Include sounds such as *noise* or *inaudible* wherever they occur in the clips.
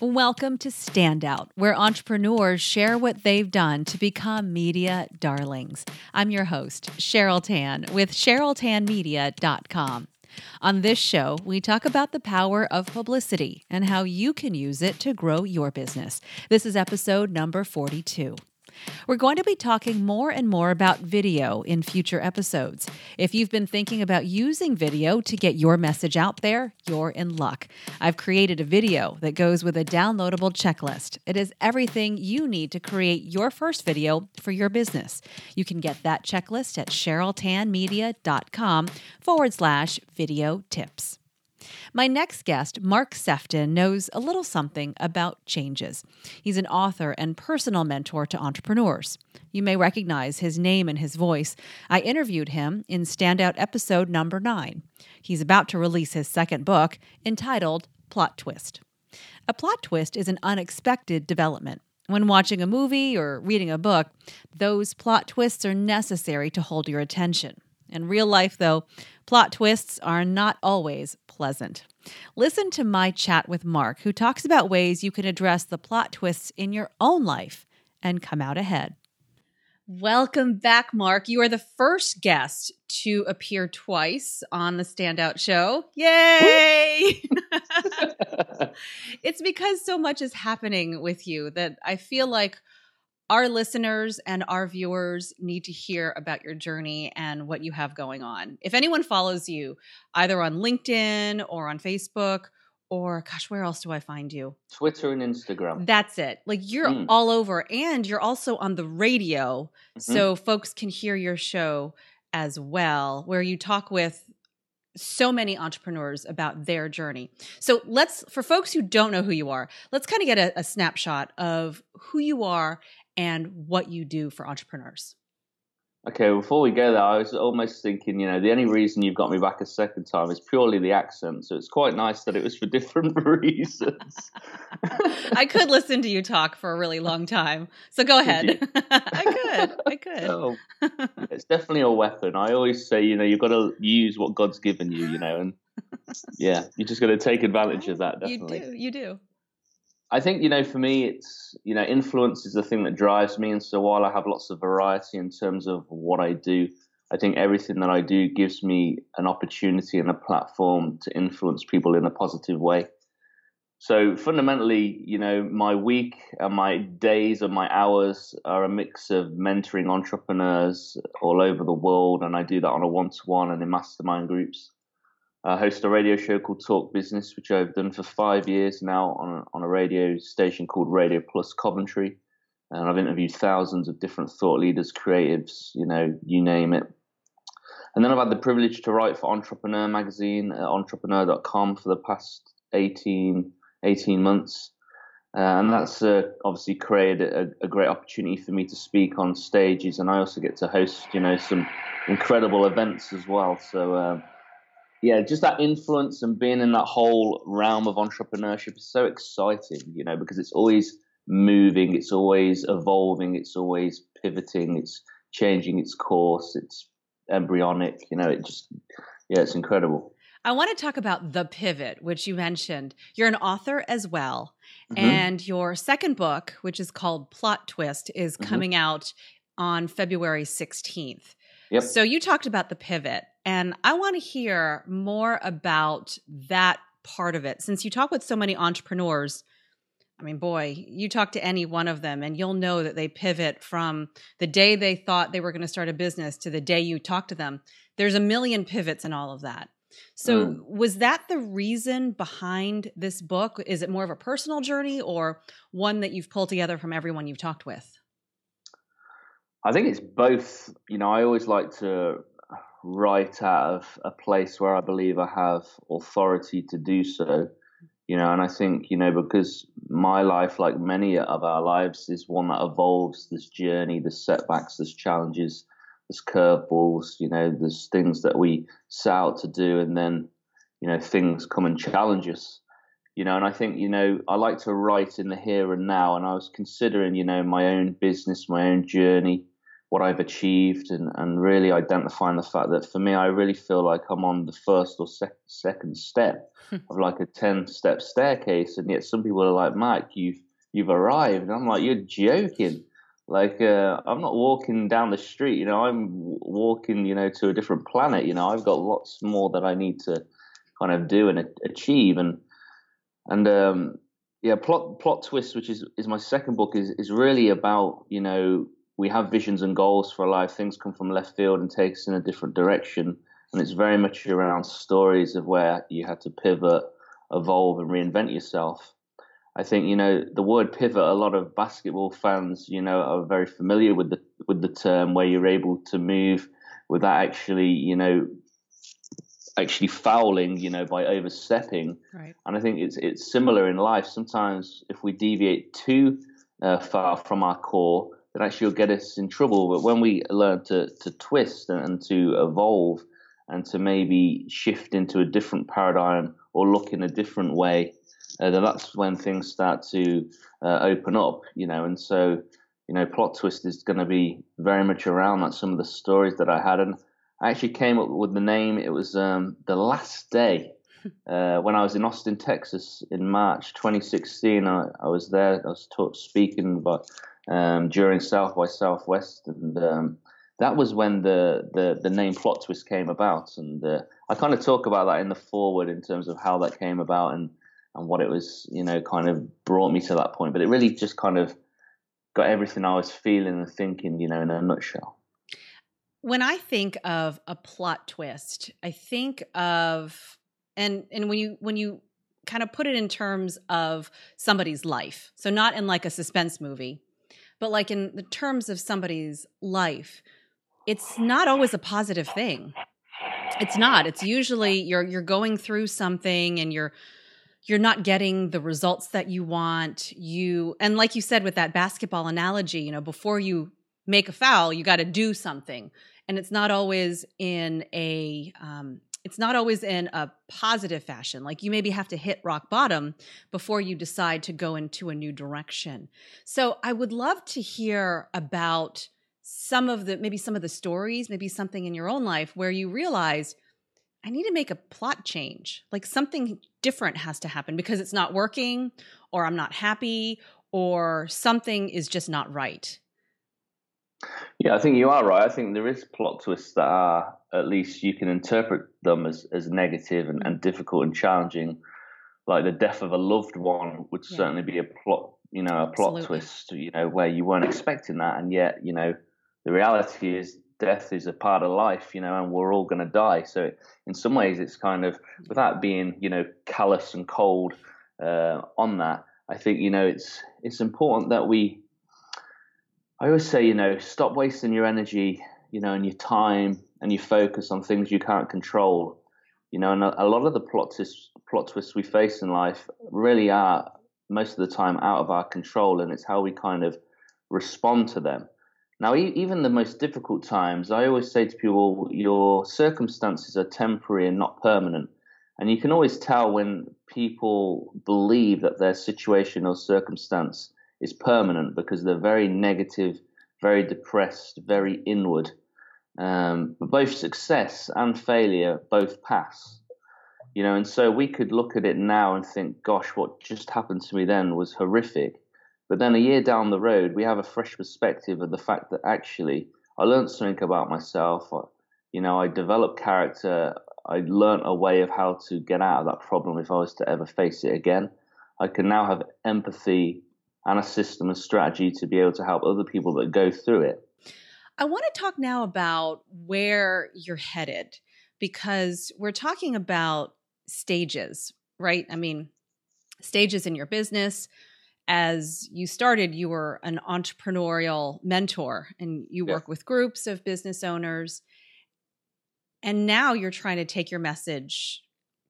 Welcome to Standout, where entrepreneurs share what they've done to become media darlings. I'm your host, Cheryl Tan with CherylTanMedia.com. On this show, we talk about the power of publicity and how you can use it to grow your business. This is episode number 42. We're going to be talking more and more about video in future episodes. If you've been thinking about using video to get your message out there, you're in luck. I've created a video that goes with a downloadable checklist. It is everything you need to create your first video for your business. You can get that checklist at CherylTanMedia.com forward slash video tips. My next guest, Mark Sefton, knows a little something about changes. He's an author and personal mentor to entrepreneurs. You may recognize his name and his voice. I interviewed him in Standout episode number nine. He's about to release his second book entitled Plot Twist. A plot twist is an unexpected development. When watching a movie or reading a book, those plot twists are necessary to hold your attention. In real life, though, plot twists are not always pleasant. Listen to my chat with Mark, who talks about ways you can address the plot twists in your own life and come out ahead. Welcome back, Mark. You are the first guest to appear twice on the Standout Show. Yay! *laughs* *laughs* it's because so much is happening with you that I feel like our listeners and our viewers need to hear about your journey and what you have going on. If anyone follows you either on LinkedIn or on Facebook, or gosh, where else do I find you? Twitter and Instagram. That's it. Like you're mm. all over, and you're also on the radio, mm-hmm. so folks can hear your show as well, where you talk with so many entrepreneurs about their journey. So let's, for folks who don't know who you are, let's kind of get a, a snapshot of who you are and what you do for entrepreneurs. Okay, before we go there, I was almost thinking, you know, the only reason you've got me back a second time is purely the accent. So it's quite nice that it was for *laughs* different reasons. I could listen to you talk for a really long time. So go ahead. *laughs* I could. I could. Oh, it's definitely a weapon. I always say, you know, you've got to use what God's given you, you know, and yeah, you are just going to take advantage of that, definitely. You do. You do. I think you know, for me, it's you know, influence is the thing that drives me. And so while I have lots of variety in terms of what I do, I think everything that I do gives me an opportunity and a platform to influence people in a positive way. So fundamentally, you know, my week and my days and my hours are a mix of mentoring entrepreneurs all over the world, and I do that on a one-to-one and in mastermind groups. I host a radio show called Talk Business, which I've done for five years now on a, on a radio station called Radio Plus Coventry. And I've interviewed thousands of different thought leaders, creatives, you know, you name it. And then I've had the privilege to write for Entrepreneur magazine at entrepreneur.com for the past 18, 18 months. Uh, and that's uh, obviously created a, a, great opportunity for me to speak on stages. And I also get to host, you know, some incredible events as well. So, uh, yeah, just that influence and being in that whole realm of entrepreneurship is so exciting, you know, because it's always moving, it's always evolving, it's always pivoting, it's changing its course, it's embryonic, you know, it just, yeah, it's incredible. I want to talk about The Pivot, which you mentioned. You're an author as well. Mm-hmm. And your second book, which is called Plot Twist, is mm-hmm. coming out on February 16th. Yep. So you talked about the pivot, and I want to hear more about that part of it. Since you talk with so many entrepreneurs, I mean, boy, you talk to any one of them, and you'll know that they pivot from the day they thought they were going to start a business to the day you talk to them. There's a million pivots in all of that. So, mm. was that the reason behind this book? Is it more of a personal journey or one that you've pulled together from everyone you've talked with? I think it's both. You know, I always like to write out of a place where I believe I have authority to do so. You know, and I think, you know, because my life, like many of our lives, is one that evolves. This journey, there's setbacks, there's challenges, there's curveballs, you know, there's things that we set out to do and then, you know, things come and challenge us you know, and I think, you know, I like to write in the here and now. And I was considering, you know, my own business, my own journey, what I've achieved and, and really identifying the fact that for me, I really feel like I'm on the first or sec- second step of like a 10 step staircase. And yet some people are like, Mike, you've, you've arrived. And I'm like, you're joking. Like, uh, I'm not walking down the street, you know, I'm walking, you know, to a different planet. You know, I've got lots more that I need to kind of do and achieve. And, and, um, yeah, plot plot twist, which is is my second book, is is really about you know we have visions and goals for life. Things come from left field and take us in a different direction. And it's very much around stories of where you had to pivot, evolve, and reinvent yourself. I think you know the word pivot. A lot of basketball fans, you know, are very familiar with the with the term where you're able to move without actually, you know, actually fouling, you know, by overstepping. Right. And I think it's it's similar in life. Sometimes if we deviate too uh, far from our core, then actually you'll get us in trouble. But when we learn to, to twist and, and to evolve and to maybe shift into a different paradigm or look in a different way, uh, then that's when things start to uh, open up, you know. And so, you know, plot twist is going to be very much around that. Some of the stories that I had, and I actually came up with the name. It was um, the last day *laughs* uh, when I was in Austin, Texas, in March 2016. I, I was there. I was taught, speaking but um, during South by Southwest, and um, that was when the, the, the name Plot Twist came about. And uh, I kind of talk about that in the foreword in terms of how that came about and and what it was, you know, kind of brought me to that point. But it really just kind of got everything I was feeling and thinking, you know, in a nutshell. When I think of a plot twist, I think of and and when you when you kind of put it in terms of somebody's life. So not in like a suspense movie, but like in the terms of somebody's life, it's not always a positive thing. It's not. It's usually you're you're going through something and you're you're not getting the results that you want. You and like you said with that basketball analogy, you know, before you make a foul, you got to do something, and it's not always in a um, it's not always in a positive fashion. Like you maybe have to hit rock bottom before you decide to go into a new direction. So I would love to hear about some of the maybe some of the stories, maybe something in your own life where you realized I need to make a plot change. Like something different has to happen because it's not working or I'm not happy or something is just not right. Yeah, I think you are right. I think there is plot twists that are at least you can interpret them as, as negative and, and difficult and challenging. Like the death of a loved one would yeah. certainly be a plot, you know, a plot Absolutely. twist, you know, where you weren't expecting that, and yet, you know, the reality is death is a part of life, you know, and we're all going to die. So in some ways, it's kind of without being, you know, callous and cold uh, on that. I think you know it's it's important that we I always say, you know, stop wasting your energy, you know, and your time and your focus on things you can't control. You know, and a, a lot of the plot twists, plot twists we face in life really are most of the time out of our control, and it's how we kind of respond to them. Now, e- even the most difficult times, I always say to people, your circumstances are temporary and not permanent. And you can always tell when people believe that their situation or circumstance is permanent because they're very negative, very depressed, very inward. Um, but both success and failure both pass. You know, and so we could look at it now and think, gosh, what just happened to me then was horrific. But then a year down the road, we have a fresh perspective of the fact that actually I learned something about myself. I, you know, I developed character. I learned a way of how to get out of that problem if I was to ever face it again. I can now have empathy and a system and strategy to be able to help other people that go through it. I want to talk now about where you're headed because we're talking about stages, right? I mean, stages in your business. As you started, you were an entrepreneurial mentor and you work with groups of business owners. And now you're trying to take your message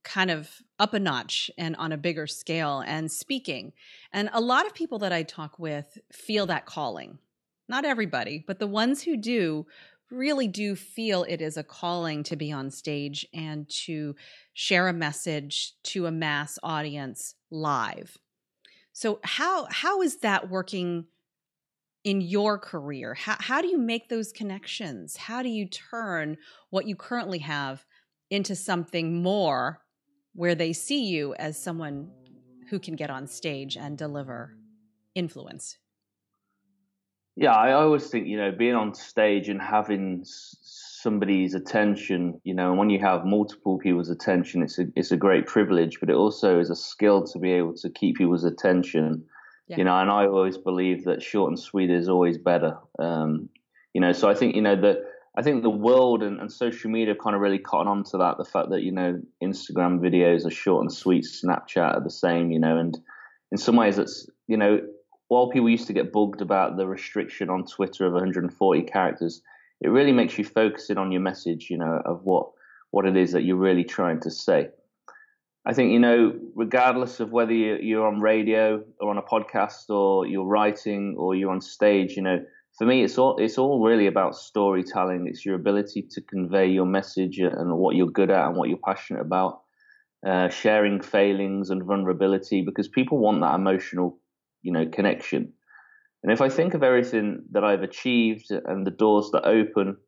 kind of up a notch and on a bigger scale and speaking. And a lot of people that I talk with feel that calling. Not everybody, but the ones who do really do feel it is a calling to be on stage and to share a message to a mass audience live. So how how is that working in your career? How, how do you make those connections? How do you turn what you currently have into something more where they see you as someone who can get on stage and deliver influence? Yeah, I always think, you know, being on stage and having somebody's attention, you know, and when you have multiple people's attention, it's a it's a great privilege, but it also is a skill to be able to keep people's attention. Yeah. You know, and I always believe that short and sweet is always better. Um, you know, so I think you know the I think the world and, and social media kind of really caught on to that. The fact that you know Instagram videos are short and sweet, Snapchat are the same. You know, and in some ways, it's you know while people used to get bugged about the restriction on Twitter of 140 characters, it really makes you focus in on your message, you know, of what what it is that you're really trying to say. I think you know, regardless of whether you're on radio or on a podcast or you're writing or you're on stage, you know, for me, it's all it's all really about storytelling. It's your ability to convey your message and what you're good at and what you're passionate about. Uh, sharing failings and vulnerability because people want that emotional, you know, connection. And if I think of everything that I've achieved and the doors that open,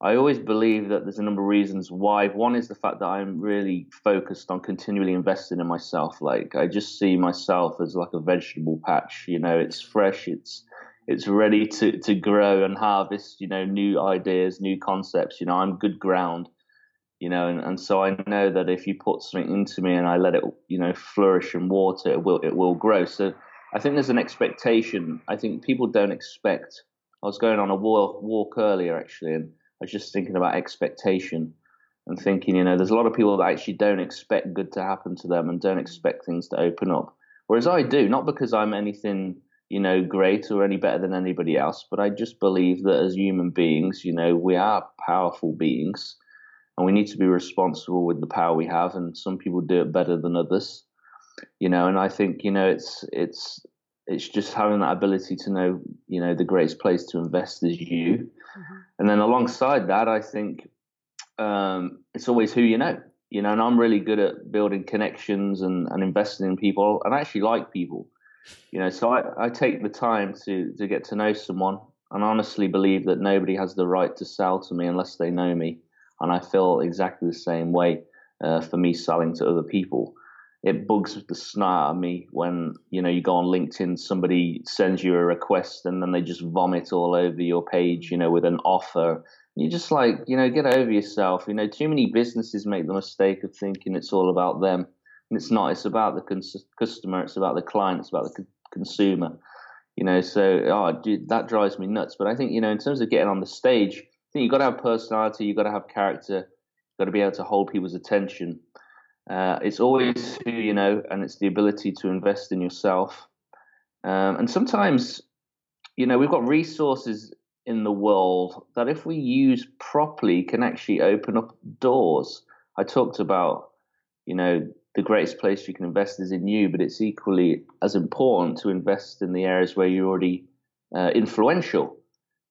I always believe that there's a number of reasons why. One is the fact that I'm really focused on continually investing in myself. Like I just see myself as like a vegetable patch. You know, it's fresh, it's it's ready to to grow and harvest. You know, new ideas, new concepts. You know, I'm good ground. You know, and, and so I know that if you put something into me and I let it, you know, flourish and water, it will it will grow. So I think there's an expectation. I think people don't expect. I was going on a walk, walk earlier actually, and I was just thinking about expectation and thinking, you know, there's a lot of people that actually don't expect good to happen to them and don't expect things to open up. Whereas I do, not because I'm anything, you know, great or any better than anybody else, but I just believe that as human beings, you know, we are powerful beings and we need to be responsible with the power we have. And some people do it better than others you know, and I think you know it's it's it's just having that ability to know you know the greatest place to invest is you, mm-hmm. and then alongside that, I think um, it's always who you know, you know, and I'm really good at building connections and, and investing in people, and I actually like people, you know, so I, I take the time to to get to know someone, and honestly believe that nobody has the right to sell to me unless they know me, and I feel exactly the same way uh, for me selling to other people it bugs the snot out of me when you know you go on LinkedIn, somebody sends you a request and then they just vomit all over your page, you know, with an offer. You're just like, you know, get over yourself. You know, too many businesses make the mistake of thinking it's all about them, and it's not. It's about the cons- customer. It's about the client. It's about the co- consumer. You know, so oh, dude, that drives me nuts. But I think you know, in terms of getting on the stage, I think you've got to have personality. You've got to have character. You've got to be able to hold people's attention. Uh, it's always who you know, and it's the ability to invest in yourself. Um, and sometimes, you know, we've got resources in the world that, if we use properly, can actually open up doors. I talked about, you know, the greatest place you can invest is in you, but it's equally as important to invest in the areas where you're already uh, influential.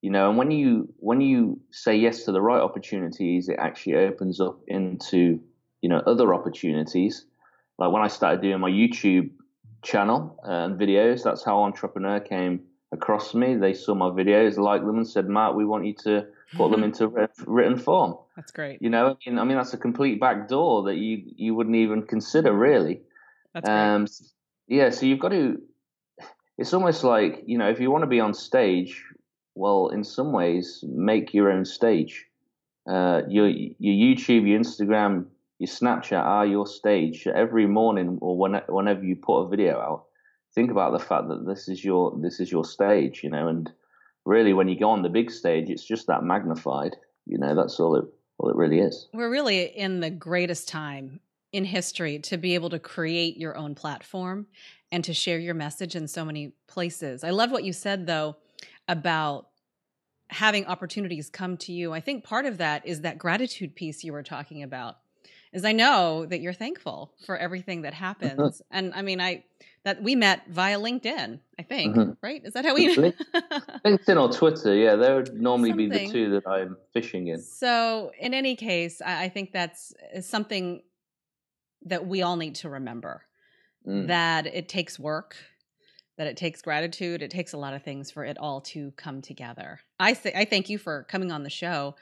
You know, and when you when you say yes to the right opportunities, it actually opens up into you know other opportunities. Like when I started doing my YouTube channel and videos, that's how Entrepreneur came across me. They saw my videos, liked them, and said, "Matt, we want you to put them into written form." That's great. You know, I mean, I mean, that's a complete back door that you you wouldn't even consider, really. That's um, great. Yeah, so you've got to. It's almost like you know, if you want to be on stage, well, in some ways, make your own stage. Uh, your your YouTube, your Instagram, your Snapchat are your stage. Every morning or when, whenever you put a video out, think about the fact that this is your this is your stage, you know. And really, when you go on the big stage, it's just that magnified. You know, that's all it all it really is. We're really in the greatest time in history to be able to create your own platform and to share your message in so many places. I love what you said though about having opportunities come to you. I think part of that is that gratitude piece you were talking about is I know that you're thankful for everything that mm-hmm. happens. Mm-hmm. And I mean, I that we met via LinkedIn, I think, mm-hmm. right? Is that how we *laughs* LinkedIn or Twitter? Yeah, there would normally something. be the two that I'm fishing in. So, in any case, I, I think that's something that we all need to remember mm. that it takes work, that it takes gratitude, it takes a lot of things for it all to come together. I th- I thank you for coming on the show.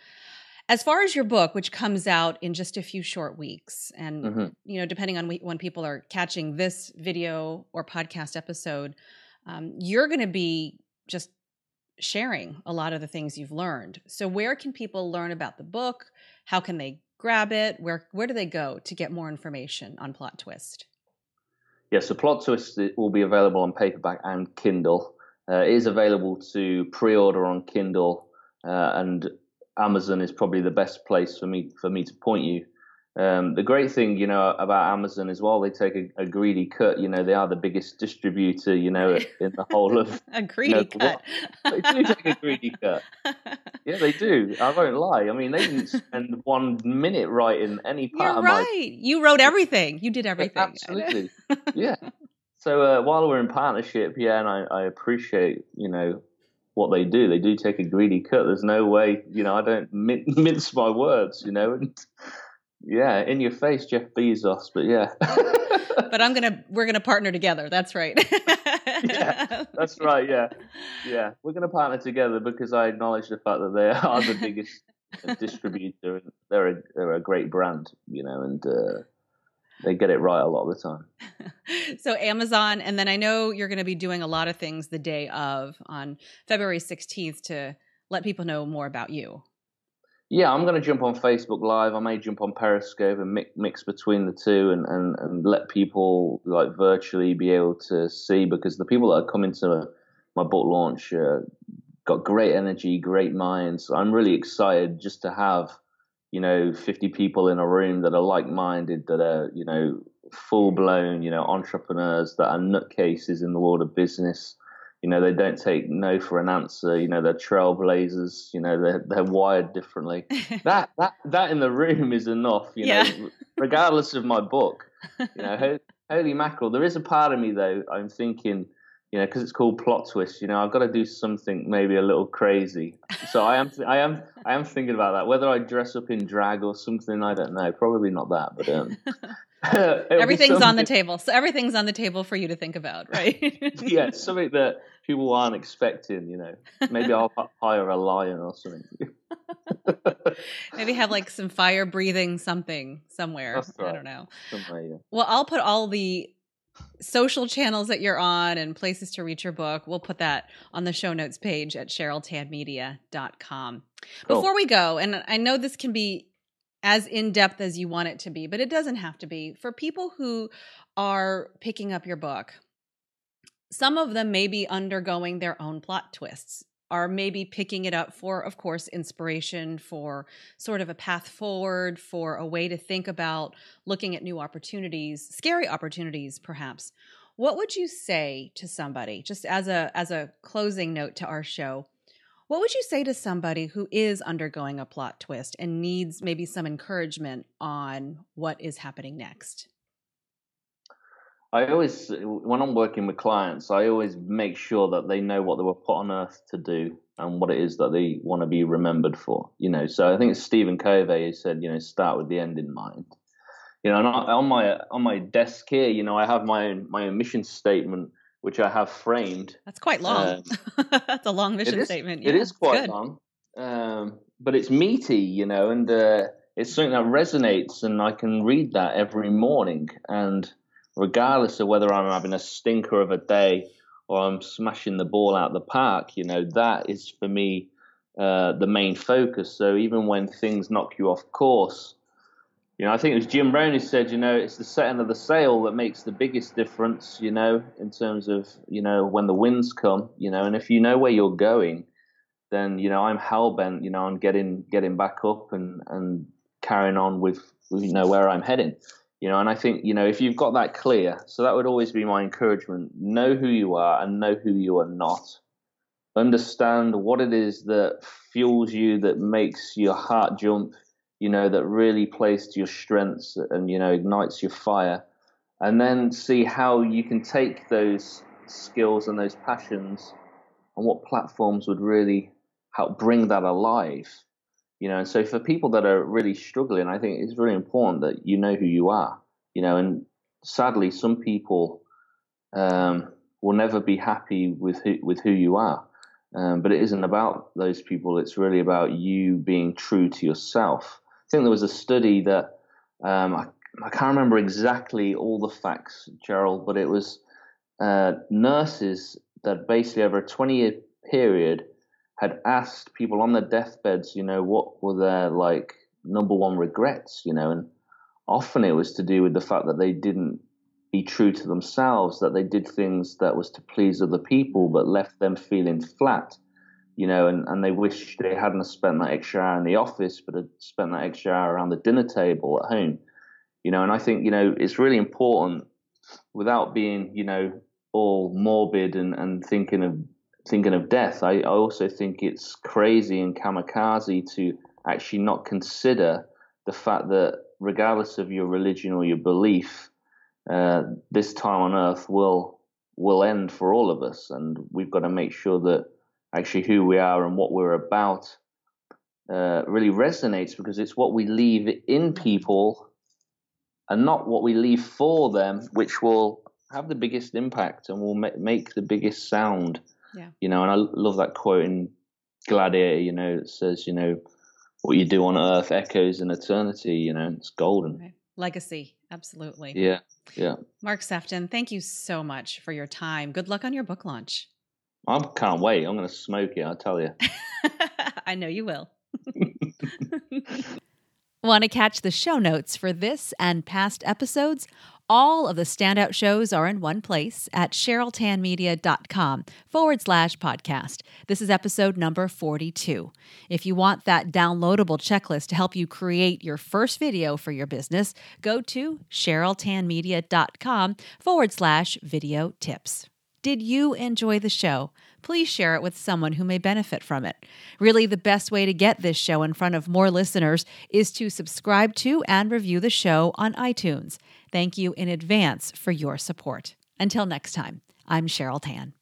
As far as your book, which comes out in just a few short weeks, and mm-hmm. you know, depending on when people are catching this video or podcast episode, um, you're going to be just sharing a lot of the things you've learned. So, where can people learn about the book? How can they grab it? Where where do they go to get more information on Plot Twist? Yeah, so Plot Twist will be available on paperback and Kindle. Uh, it is available to pre-order on Kindle, uh, and Amazon is probably the best place for me for me to point you. Um, the great thing, you know, about Amazon as well, they take a, a, greedy cut. You know, they are the biggest distributor, you know, *laughs* in the whole of *laughs* a greedy you know, cut. They do take a greedy cut. *laughs* Yeah, they do. I won't lie. I mean, they didn't spend one minute writing any part You're of right. my. You wrote everything. You did everything. Absolutely. yeah. So uh, while we're in partnership, yeah, and I, I appreciate, you know, what they do. They do take a greedy cut. There's no way, you know, I don't *laughs* mince my words, you know, and yeah, in your face, Jeff Bezos. But yeah. *laughs* but I'm gonna we're gonna partner together. That's right. *laughs* yeah, that's right. Yeah, yeah, we're gonna partner together because I acknowledge the fact that they are the biggest distributor. And they're a they're a great brand, you know, and. Uh, they get it right a lot of the time. *laughs* so Amazon, and then I know you're going to be doing a lot of things the day of on February 16th to let people know more about you. Yeah, I'm going to jump on Facebook Live. I may jump on Periscope and mix, mix between the two and, and, and let people like virtually be able to see because the people that are coming to my book launch uh, got great energy, great minds. I'm really excited just to have, you know, 50 people in a room that are like minded, that are, you know, full blown, you know, entrepreneurs that are nutcases in the world of business you know, they don't take no for an answer. You know, they're trailblazers. You know, they're they're wired differently. *laughs* that that that in the room is enough. You yeah. know, *laughs* regardless of my book. You know, holy mackerel. There is a part of me though. I'm thinking, you know, because it's called plot twist. You know, I've got to do something maybe a little crazy. So I am I am I am thinking about that. Whether I dress up in drag or something, I don't know. Probably not that, but um, *laughs* *laughs* everything's on the table. So everything's on the table for you to think about, *laughs* right? yeah, something that people aren't expecting, you know. Maybe I'll hire a lion or something. Maybe have like some fire breathing something somewhere. Right. I don't know. Yeah. Well, I'll put all the social channels that you're on and places to reach your book. We'll put that on the show notes page at CherylTanmedia.com. Cool. Before we go, and I know this can be as in depth as you want it to be, but it doesn't have to be. For people who are picking up your book, some of them may be undergoing their own plot twists, are maybe picking it up for, of course, inspiration, for sort of a path forward, for a way to think about looking at new opportunities, scary opportunities, perhaps. What would you say to somebody, just as a as a closing note to our show? What would you say to somebody who is undergoing a plot twist and needs maybe some encouragement on what is happening next? I always, when I'm working with clients, I always make sure that they know what they were put on earth to do and what it is that they want to be remembered for. You know, so I think it's Stephen Covey who said, you know, start with the end in mind. You know, and on my on my desk here, you know, I have my own my own mission statement, which I have framed. That's quite long. Um, *laughs* That's a long mission it is, statement. Yeah, it is quite long, um, but it's meaty, you know, and uh, it's something that resonates, and I can read that every morning. And regardless of whether I'm having a stinker of a day or I'm smashing the ball out the park, you know, that is for me uh, the main focus. So even when things knock you off course, you know, I think it was Jim Rohn who said, you know, it's the setting of the sail that makes the biggest difference, you know, in terms of, you know, when the winds come, you know, and if you know where you're going, then, you know, I'm hell bent, you know, on getting getting back up and, and carrying on with, you know, where I'm heading. You know, and I think, you know, if you've got that clear, so that would always be my encouragement. Know who you are and know who you are not. Understand what it is that fuels you, that makes your heart jump, you know, that really plays to your strengths and, you know, ignites your fire. And then see how you can take those skills and those passions and what platforms would really help bring that alive. You know, and so for people that are really struggling, I think it's really important that you know who you are. You know, and sadly, some people um, will never be happy with who, with who you are. Um, but it isn't about those people. It's really about you being true to yourself. I think there was a study that um, I, I, can't remember exactly all the facts, Cheryl, but it was uh, nurses that basically over a 20 year period had asked people on their deathbeds, you know, what were their like number one regrets, you know, and often it was to do with the fact that they didn't be true to themselves, that they did things that was to please other people but left them feeling flat, you know, and, and they wish they hadn't spent that extra hour in the office but had spent that extra hour around the dinner table at home, you know, and I think, you know, it's really important without being, you know, all morbid and, and thinking of thinking of death. I, I also think it's crazy and kamikaze to actually not consider the fact that regardless of your religion or your belief, uh, this time on earth will will end for all of us, and we've got to make sure that actually who we are and what we're about uh, really resonates because it's what we leave in people and not what we leave for them, which will have the biggest impact and will ma- make the biggest sound. Yeah. You know, and I love that quote in Gladiator. You know, it says, you know, what you do on earth echoes in eternity. You know, it's golden. Right. Legacy, absolutely. Yeah, yeah. Mark Sefton, thank you so much for your time. Good luck on your book launch. I can't wait. I'm going to smoke it. I tell you. *laughs* I know you will. *laughs* *laughs* Want to catch the show notes for this and past episodes? All of the standout shows are in one place at CherylTanMedia.com forward slash podcast. This is episode number 42. If you want that downloadable checklist to help you create your first video for your business, go to CherylTanMedia.com forward slash video tips. Did you enjoy the show? Please share it with someone who may benefit from it. Really, the best way to get this show in front of more listeners is to subscribe to and review the show on iTunes. Thank you in advance for your support. Until next time, I'm Cheryl Tan.